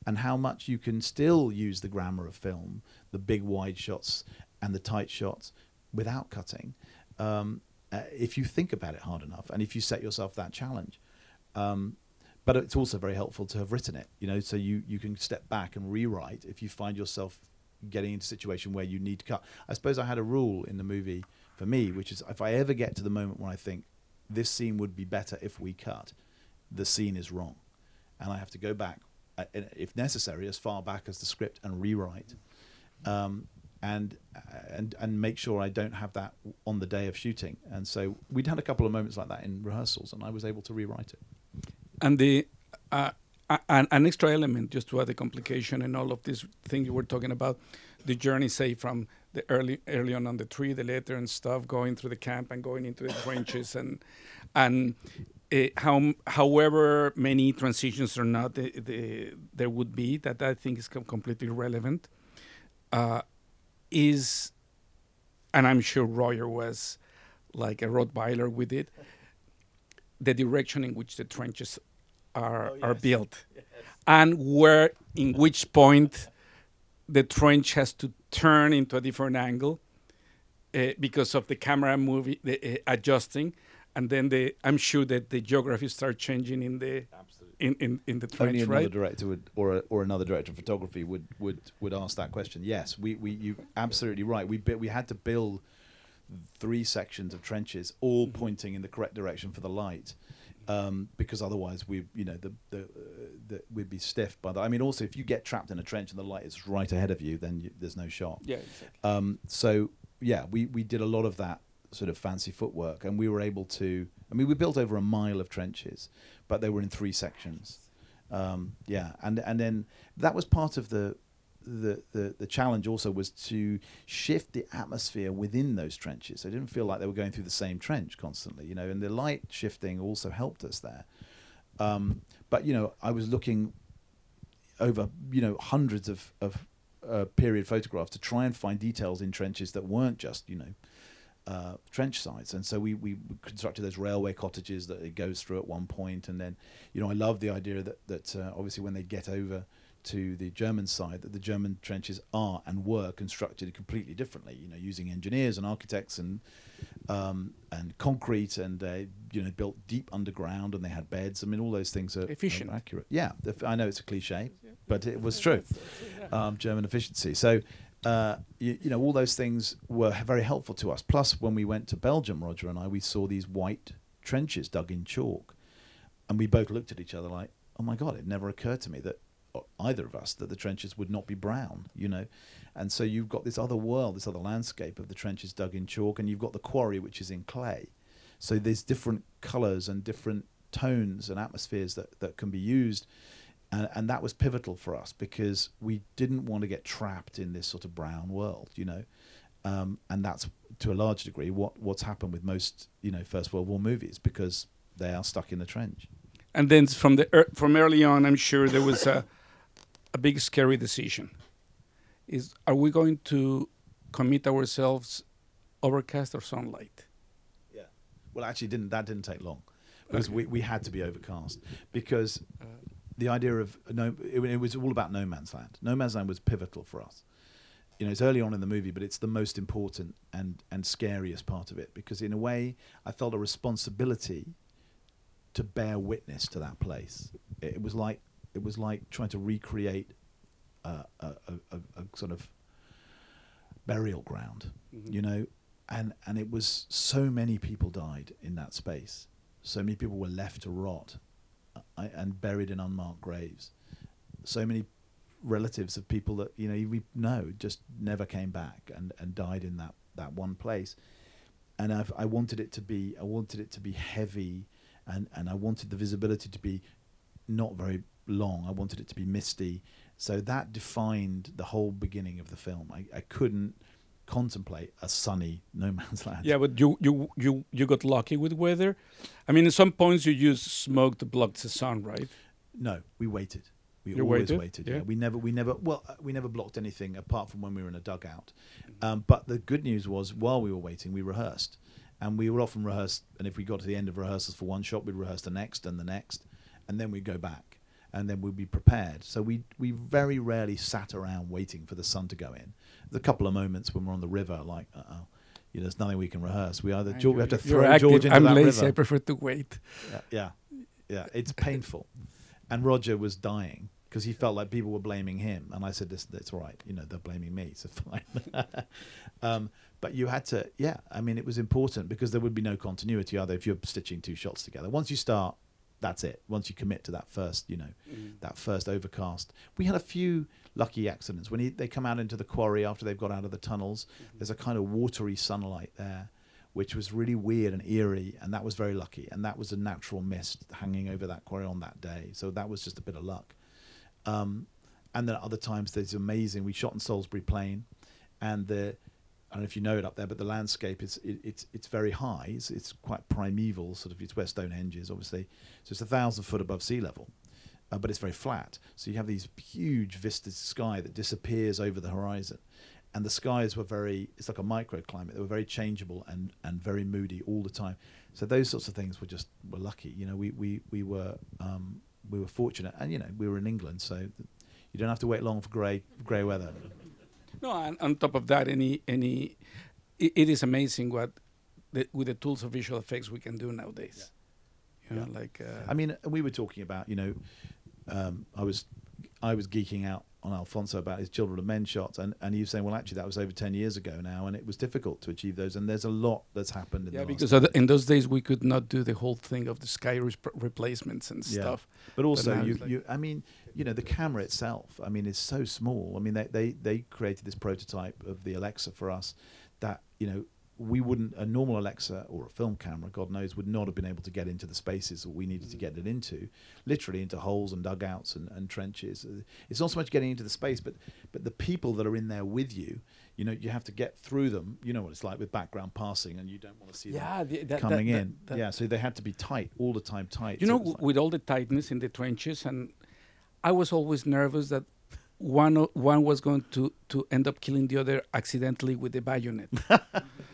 and how much you can still use the grammar of film, the big wide shots and the tight shots, without cutting, um, uh, if you think about it hard enough and if you set yourself that challenge. Um, but it's also very helpful to have written it, you know, so you, you can step back and rewrite if you find yourself getting into a situation where you need to cut. I suppose I had a rule in the movie for me, which is if I ever get to the moment when I think this scene would be better if we cut, the scene is wrong, and I have to go back, uh, if necessary, as far back as the script and rewrite, um, and and and make sure I don't have that on the day of shooting. And so we'd had a couple of moments like that in rehearsals, and I was able to rewrite it. and the uh, an, an extra element just to add the complication and all of these things you were talking about the journey say from the early early on on the tree the letter and stuff going through the camp and going into the trenches and and uh, how however many transitions or not the, the, there would be that I think is com- completely relevant uh, is and I'm sure Roger was like a Rottweiler with it the direction in which the trenches are are built. And where in which point the trench has to turn into a different angle uh, because of the camera movie the, uh, adjusting and then the i'm sure that the geography start changing in the in, in, in the trench Only another right director would, or a, or another director of photography would, would, would ask that question. Yes, we, we you absolutely right. We bu- we had to build three sections of trenches, all Mm-hmm. pointing in the correct direction for the light, um, because otherwise we you know the the, uh, the we'd be stiff by that. I mean, also if you get trapped in a trench and the light is right ahead of you, then you, there's no shot. yeah exactly. Um, so yeah, we, we did a lot of that sort of fancy footwork, and we were able to. I mean, we built over a mile of trenches, but they were in three sections. Um, yeah, and and then that was part of the, the the the challenge. Also, was to shift the atmosphere within those trenches. So it didn't feel like they were going through the same trench constantly, you know. And the light shifting also helped us there. Um, but you know, I was looking over you know hundreds of of uh, period photographs to try and find details in trenches that weren't just you know uh, trench sites. And so we, we constructed those railway cottages that it goes through at one point. And then, you know, I love the idea that, that uh, obviously when they get over to the German side, that the German trenches are and were constructed completely differently, you know, using engineers and architects and um, and concrete and, uh, you know, built deep underground and they had beds. I mean, all those things are are Efficient. accurate. Yeah, I know it's a cliche, but it was true. Um, German efficiency. So, uh, you, you know, all those things were very helpful to us. Plus, when we went to Belgium, Roger and I, we saw these white trenches dug in chalk, and we both looked at each other like, "Oh my god!" It never occurred to me that uh, either of us that the trenches would not be brown. You know, and so you've got this other world, this other landscape of the trenches dug in chalk, and you've got the quarry which is in clay. So there's different colours and different tones and atmospheres that, that can be used. And, and that was pivotal for us because we didn't want to get trapped in this sort of brown world, you know. Um, and that's to a large degree what, what's happened with most, you know, First World War movies because they are stuck in the trench. and then from the ear from early on i'm sure there was a a big scary decision is are we going to commit ourselves overcast or sunlight? Yeah. Well, actually, didn't that didn't take long because we, we had to be overcast because Uh, the idea of no, it, it was all about no man's land. No man's land was pivotal for us. You know, it's early on in the movie, but it's the most important and and scariest part of it because in a way, I felt a responsibility to bear witness to that place. It, it was like it was like trying to recreate a, a, a, sort of burial ground, Mhm. you know, and and it was so many people died in that space. So many people were left to rot and buried in unmarked graves. So many relatives of people that you know we know just never came back and, and died in that, that one place. And I've, I wanted it to be I wanted it to be heavy, and, and I wanted the visibility to be not very long. I wanted it to be misty. So that defined the whole beginning of the film. I, I couldn't contemplate a sunny no man's land. Yeah, but you you you you got lucky with weather. I mean, at some points you use smoke to block the sun, right? No, we waited. We You always waited? waited. Yeah. yeah. we never, we never. Well, uh, we never blocked anything apart from when we were in a dugout. Um, but the good news was, while we were waiting, we rehearsed, and we would often rehearse. And if we got to the end of rehearsals for one shot, we'd rehearse the next and the next, and then we'd go back, and then we'd be prepared. So we we very rarely sat around waiting for the sun to go in. There's a couple of moments when we're on the river, like, uh oh, you know, there's nothing we can rehearse. We either George, we have to throw active. George into I'm that lazy. I prefer to wait. Yeah, yeah, yeah. It's painful. And Roger was dying because he felt like people were blaming him, and I said, "This, that's all right. You know, they're blaming me, so fine." um, but you had to, yeah. I mean, it was important because there would be no continuity either if you're stitching two shots together. Once you start, that's it. Once you commit to that first, you know, that first overcast. We had a few lucky accidents when he, they come out into the quarry after they've got out of the tunnels. There's a kind of watery sunlight there, which was really weird and eerie, and that was very lucky. And that was a natural mist hanging over that quarry on that day, so that was just a bit of luck. Um, and then at other times, there's amazing. We shot in Salisbury Plain, and the I don't know if you know it up there, but the landscape is it, it's it's very high. It's, it's quite primeval, sort of. It's where Stonehenge is, obviously. So it's a thousand foot above sea level, uh, but it's very flat. So you have these huge vistas of sky that disappears over the horizon, and the skies were very. It's like a microclimate. They were very changeable and and very moody all the time. So those sorts of things were just were lucky. You know, we we we were um, we were fortunate, and you know we were in England, so you don't have to wait long for grey grey weather. No, and on top of that, any any, it, it is amazing what, the, with the tools of visual effects we can do nowadays. Yeah. You know, like uh, I mean, we were talking about, you know, um, I was, I was geeking out on Alfonso about his Children of Men shots, and, and he was saying, well, actually, that was over ten years ago now, and it was difficult to achieve those, and there's a lot that's happened. In yeah, because in those days we could not do the whole thing of the sky res- replacements and Yeah. stuff. But also, now you, like- you, I mean, you know, the camera itself, I mean, is so small. I mean, they, they, they created this prototype of the Alexa for us that, you know, we wouldn't, a normal Alexa or a film camera, God knows, would not have been able to get into the spaces that we needed to mm. get it into, literally into holes and dugouts and, and trenches. It's not so much getting into the space, but, but the people that are in there with you, you know, you have to get through them. You know what it's like with background passing, and you don't want to see them Yeah, the, that, coming that- in. that- yeah, so they had to be tight all the time, tight. You So know, w- with all the tightness in the trenches, and I was always nervous that one one was going to to end up killing the other accidentally with the bayonet.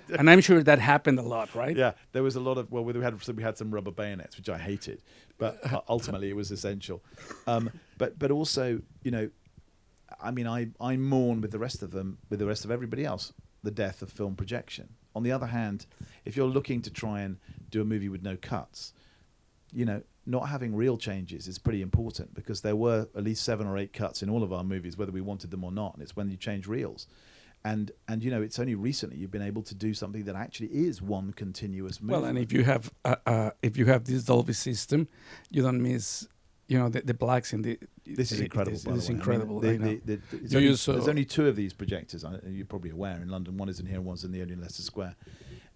and I'm sure that happened a lot, right? Yeah, there was a lot of well, we had we had some rubber bayonets, which I hated, but ultimately it was essential. Um, but but also, you know, I mean, I I mourn with the rest of them, with the rest of everybody else, the death of film projection. On the other hand, if you're looking to try and do a movie with no cuts, you know, not having real changes is pretty important because there were at least seven or eight cuts in all of our movies, whether we wanted them or not. And it's when you change reels. And, and you know it's only recently you've been able to do something that actually is one continuous movie. Well, and if you have uh, uh, if you have this Dolby system, you don't miss, you know, the, the blacks in the. This is incredible. It by is way. I mean, incredible. the- the- the- only- use, uh, there's only two of these projectors. You're probably aware in London. One is in here, one's in the Odeon Leicester Square.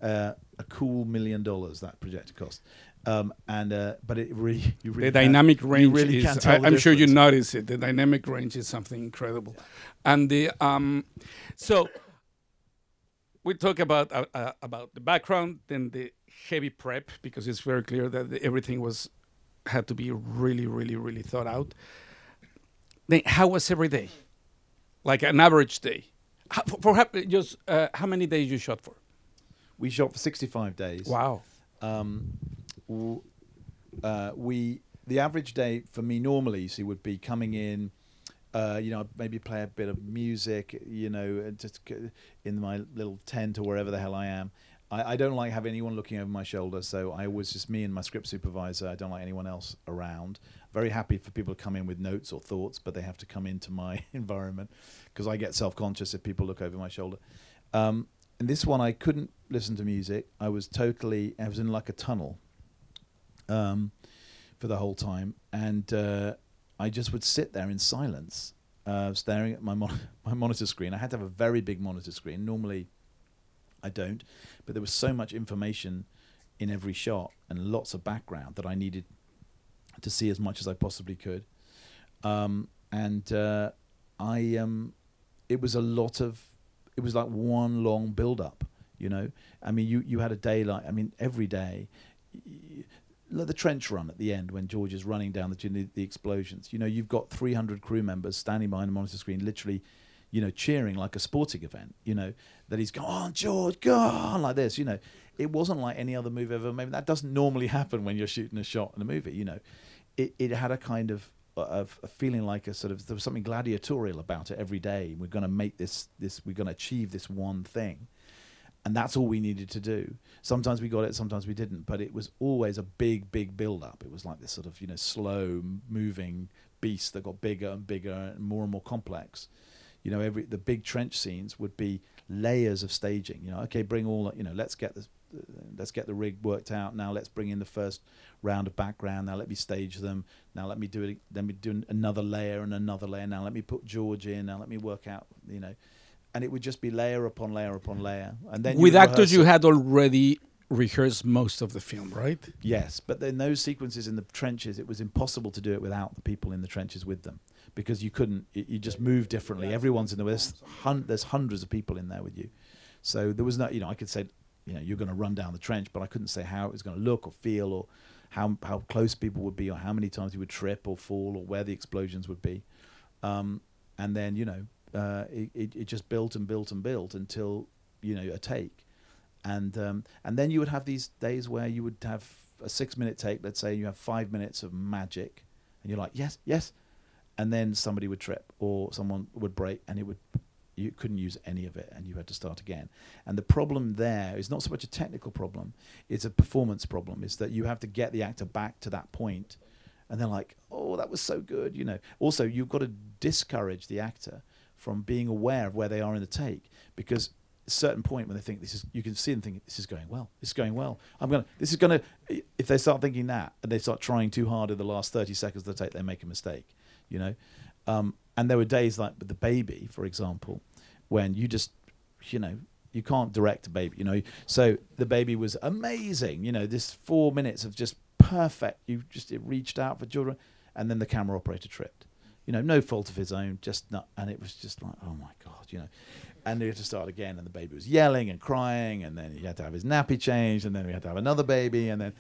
Uh, a cool million dollars that projector cost, um, and uh, but it really, you really the dynamic range really is. I, I'm sure you notice it. The dynamic range is something incredible, and the um, so we talk about uh, uh, about the background, then the heavy prep because it's very clear that the- everything was had to be really, really, really thought out. Then how was every day, like an average day? How, for, for hap- just uh, how many days you shot for? we shot for 65 days. Wow. Um, uh, we the average day for me normally, you see, would be coming in. Uh, you know, maybe play a bit of music. You know, just g- in my little tent or wherever the hell I am. I, I don't like having anyone looking over my shoulder, so I was just me and my script supervisor. I don't like anyone else around. Very happy for people to come in with notes or thoughts, but they have to come into my environment because I get self conscious if people look over my shoulder. Um, and this one, I couldn't listen to music. I was totally, I was in like a tunnel um, for the whole time, and uh, I just would sit there in silence, uh, staring at my mon- my monitor screen. I had to have a very big monitor screen. Normally, I don't, but there was so much information in every shot and lots of background that I needed to see as much as I possibly could. Um, and uh, I, um, it was a lot of, it was like one long build up. You know, I mean, you you had a day like, I mean, every day. Like the trench run at the end when George is running down the the, explosions. You know, you've got 300 crew members standing behind a monitor screen, literally, you know, cheering like a sporting event. You know, that he's go on George, go on like this. You know, it wasn't like any other movie ever Maybe That doesn't normally happen when you're shooting a shot in a movie. You know, it it had a kind of of a feeling like a sort of there was something gladiatorial about it every day. We're going to make this this we're going to achieve this one thing, and that's all we needed to do. Sometimes we got it, sometimes we didn't, but it was always a big big build up. It was like this sort of you know slow moving beast that got bigger and bigger and more and more complex. You know, every the big trench scenes would be layers of staging. You know, okay, bring all you know, let's get this. Let's get the rig worked out. Now let's bring in the first round of background. Now let me stage them. Now let me do it. Let me do another layer and another layer. Now let me put George in. Now let me work out. You know, and it would just be layer upon layer upon layer. And then With actors, you had already rehearsed most of the film, right? Yes, but in those sequences in the trenches, it was impossible to do it without the people in the trenches with them because you couldn't. You just move differently. Everyone's in the There's, hun- there's hundreds of people in there with you, so there was no. You know, I could say, you know, you're going to run down the trench, but I couldn't say how it was going to look or feel or how how close people would be or how many times you would trip or fall or where the explosions would be. Um, and then you know, uh, it, it just built and built and built until you know a take and um, and then you would have these days where you would have a six minute take. Let's say you have five minutes of magic, and you're like, yes, yes, and then somebody would trip or someone would break, and it would you couldn't use any of it, and you had to start again. And the problem there is not so much a technical problem; it's a performance problem. Is that you have to get the actor back to that point, and they're like, oh, that was so good, you know. Also, you've got to discourage the actor from being aware of where they are in the take because a certain point when they think this is you can see them thinking this is going well. This is going well. I'm gonna this is gonna if they start thinking that and they start trying too hard in the last 30 seconds of the take they make a mistake you know? Um, and there were days like with the baby for example when you just you know you can't direct a baby you know? So the baby was amazing you know this four minutes of just perfect you just it reached out for children and then the camera operator tripped you know no fault of his own just not and it was just like oh my god you know and they had to start again and the baby was yelling and crying and then he had to have his nappy changed and then we had to have another baby and then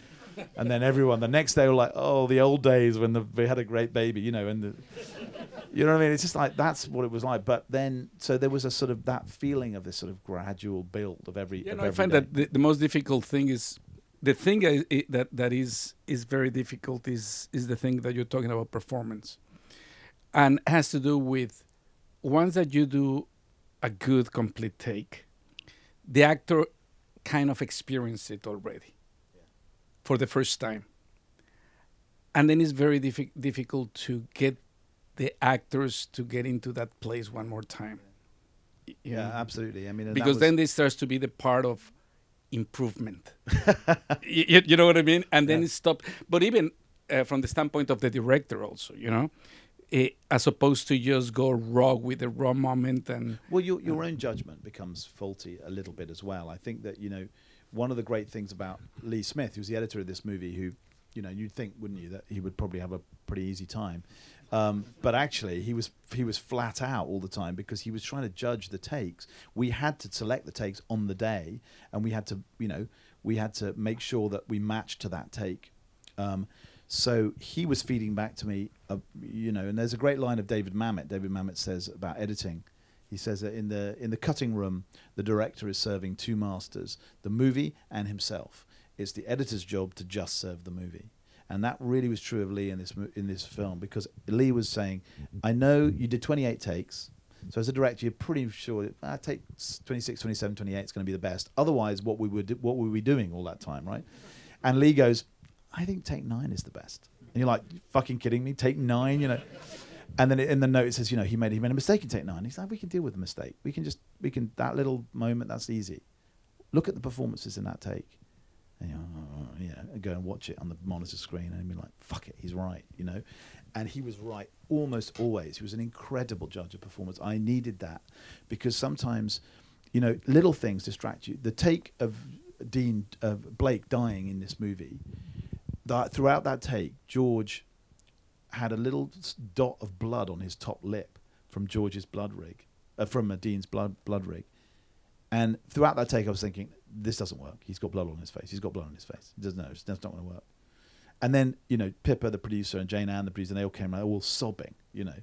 and then everyone the next day were like oh the old days when the, we had a great baby you know and the, you know what I mean? It's just like that's what it was like. But then, so there was a sort of that feeling of this sort of gradual build of every. Yeah, of no, I find day. that the, the most difficult thing is the thing I, i that that is is very difficult is is the thing that you're talking about performance, and has to do with once that you do a good complete take, the actor kind of experienced it already for the first time, and then it's very diffi- difficult to get the actors to get into that place one more time. Y- you yeah, absolutely. I mean, because then this starts to be the part of improvement. you, you know what I mean? And then Yeah. it stopped. But even uh, from the standpoint of the director, also, you know, eh, as opposed to just go raw with the raw moment and Well, your your own judgment becomes faulty a little bit as well. I think that you know one of the great things about Lee Smith, who's the editor of this movie, who you know you'd think, wouldn't you, that he would probably have a pretty easy time, um, but actually he was he was flat out all the time because he was trying to judge the takes. We had to select the takes on the day, and we had to you know we had to make sure that we matched to that take. Um, so he was feeding back to me, uh, you know, and there's a great line of David Mamet. David Mamet says about editing He says that in the in the cutting room, the director is serving two masters: the movie and himself. It's the editor's job to just serve the movie, and that really was true of Lee in this in this film because Lee was saying, "I know you did 28 takes." So as a director, you're pretty sure that ah, take 26, 27, 28 is going to be the best. Otherwise, what we would what were we doing all that time, right? And Lee goes, I think take nine is the best. And you're like, fucking kidding me? Take nine, you know? And then in the note it says, you know, he made he made a mistake in take nine. He's like, we can deal with the mistake. We can just we can that little moment that's easy. Look at the performances in that take. And you know, "Oh, and go and watch it on the monitor screen and be like, fuck it, he's right, you know. And he was right almost always. He was an incredible judge of performance. I needed that because sometimes, you know, little things distract you. The take of Dean of Blake dying in this movie, that throughout that take, George had a little dot of blood on his top lip from George's blood rig, uh, from Dean's blood blood rig. And throughout that take, I was thinking, this doesn't work. He's got blood on his face. He's got blood on his face. He doesn't know. That's not going to work. And then, you know, Pippa, the producer, and Jayne-Ann, the producer, they all came out all sobbing, you know.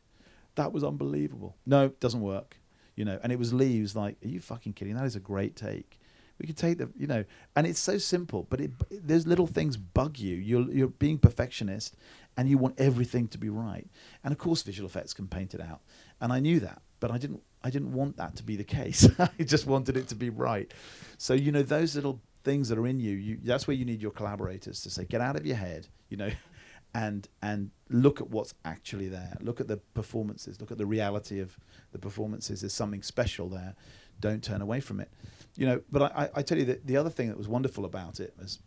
That was unbelievable. No, doesn't work. You know, and it was Lee who's like, Are you fucking kidding? That is a great take. We could take the, you know, and it's so simple, but it, there's little things bug you. You're, you're being perfectionist and you want everything to be right. And of course, visual effects can paint it out. And I knew that, but I didn't, I didn't want that to be the case. I just wanted it to be right. So, you know, those little things that are in you, you that's where you need your collaborators to say, get out of your head, you know, and and look at what's actually there. Look at the performances. Look at the reality of the performances. There's something special there. Don't turn away from it. You know, but I, I, tell you that the other thing that was wonderful about it was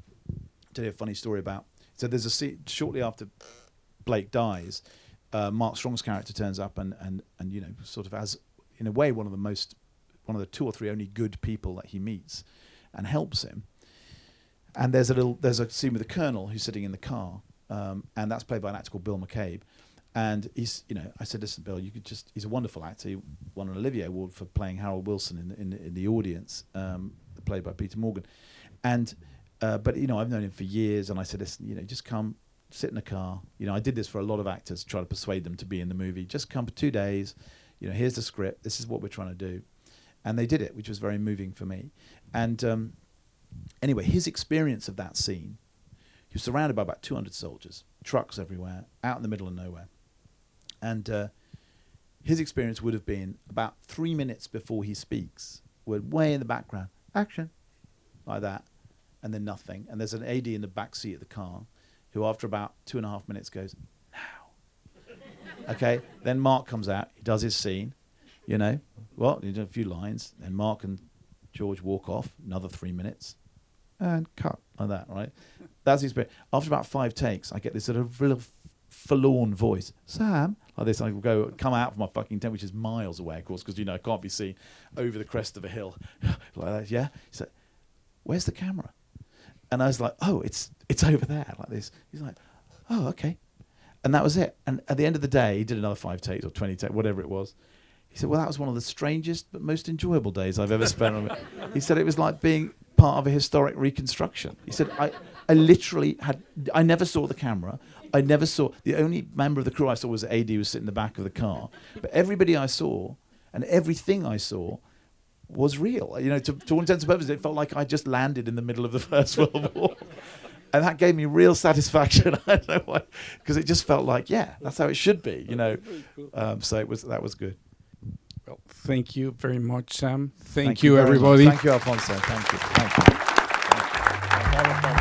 tell you a funny story about. So there's a scene shortly after Blake dies, uh, Mark Strong's character turns up and and and you know sort of as in a way one of the most one of the two or three only good people that he meets and helps him. And there's a little there's a scene with the colonel who's sitting in the car, um, and that's played by an actor called Bill McCabe. And he's, you know, I said, listen, Bill, you could just, he's a wonderful actor. He won an Olivier Award for playing Harold Wilson in, the- in, the- in the audience, um, played by Peter Morgan. And, uh, but, you know, I've known him for years. And I said, listen, you know, just come sit in the car. You know, I did this for a lot of actors, try to persuade them to be in the movie. Just come for two days. You know, here's the script. This is what we're trying to do. And they did it, which was very moving for me. And um, anyway, his experience of that scene, he was surrounded by about 200 soldiers, trucks everywhere, out in the middle of nowhere. And uh, his experience would have been about three minutes before he speaks, we're way in the background, action, like that, and then nothing. And there's an AD in the back seat of the car who, after about two and a half minutes, goes, now. okay, then Mark comes out, he does his scene, you know, well, he did a few lines, then Mark and George walk off, another three minutes, and cut like that, right? That's the experience. After about five takes, I get this sort of real forlorn voice, Sam, like this. I go come out from my fucking tent, which is miles away, of course, because you know I can't be seen over the crest of a hill like that. Yeah, he said, "Where's the camera?" And I was like, "Oh, it's it's over there, like this." He's like, "Oh, okay," and that was it. And at the end of the day, he did another five takes or twenty takes, whatever it was. He said, "Well, that was one of the strangest but most enjoyable days I've ever spent on it." He said it was like being part of a historic reconstruction. He said, "I, I literally had, I never saw the camera. I never saw the only member of the crew I saw was AD who was sitting in the back of the car. But everybody I saw and everything I saw." Was real, you know. To, to all intents and purposes, it felt like I just landed in the middle of the First World War, and that gave me real satisfaction. I don't know why, because it just felt like, yeah, that's how it should be, you know. Um, so it was that was good. Well, thank you very much, Sam. Thank, Thank you, very much. everybody. Thank you, Alfonso. Thank you. Thank you. Thank you.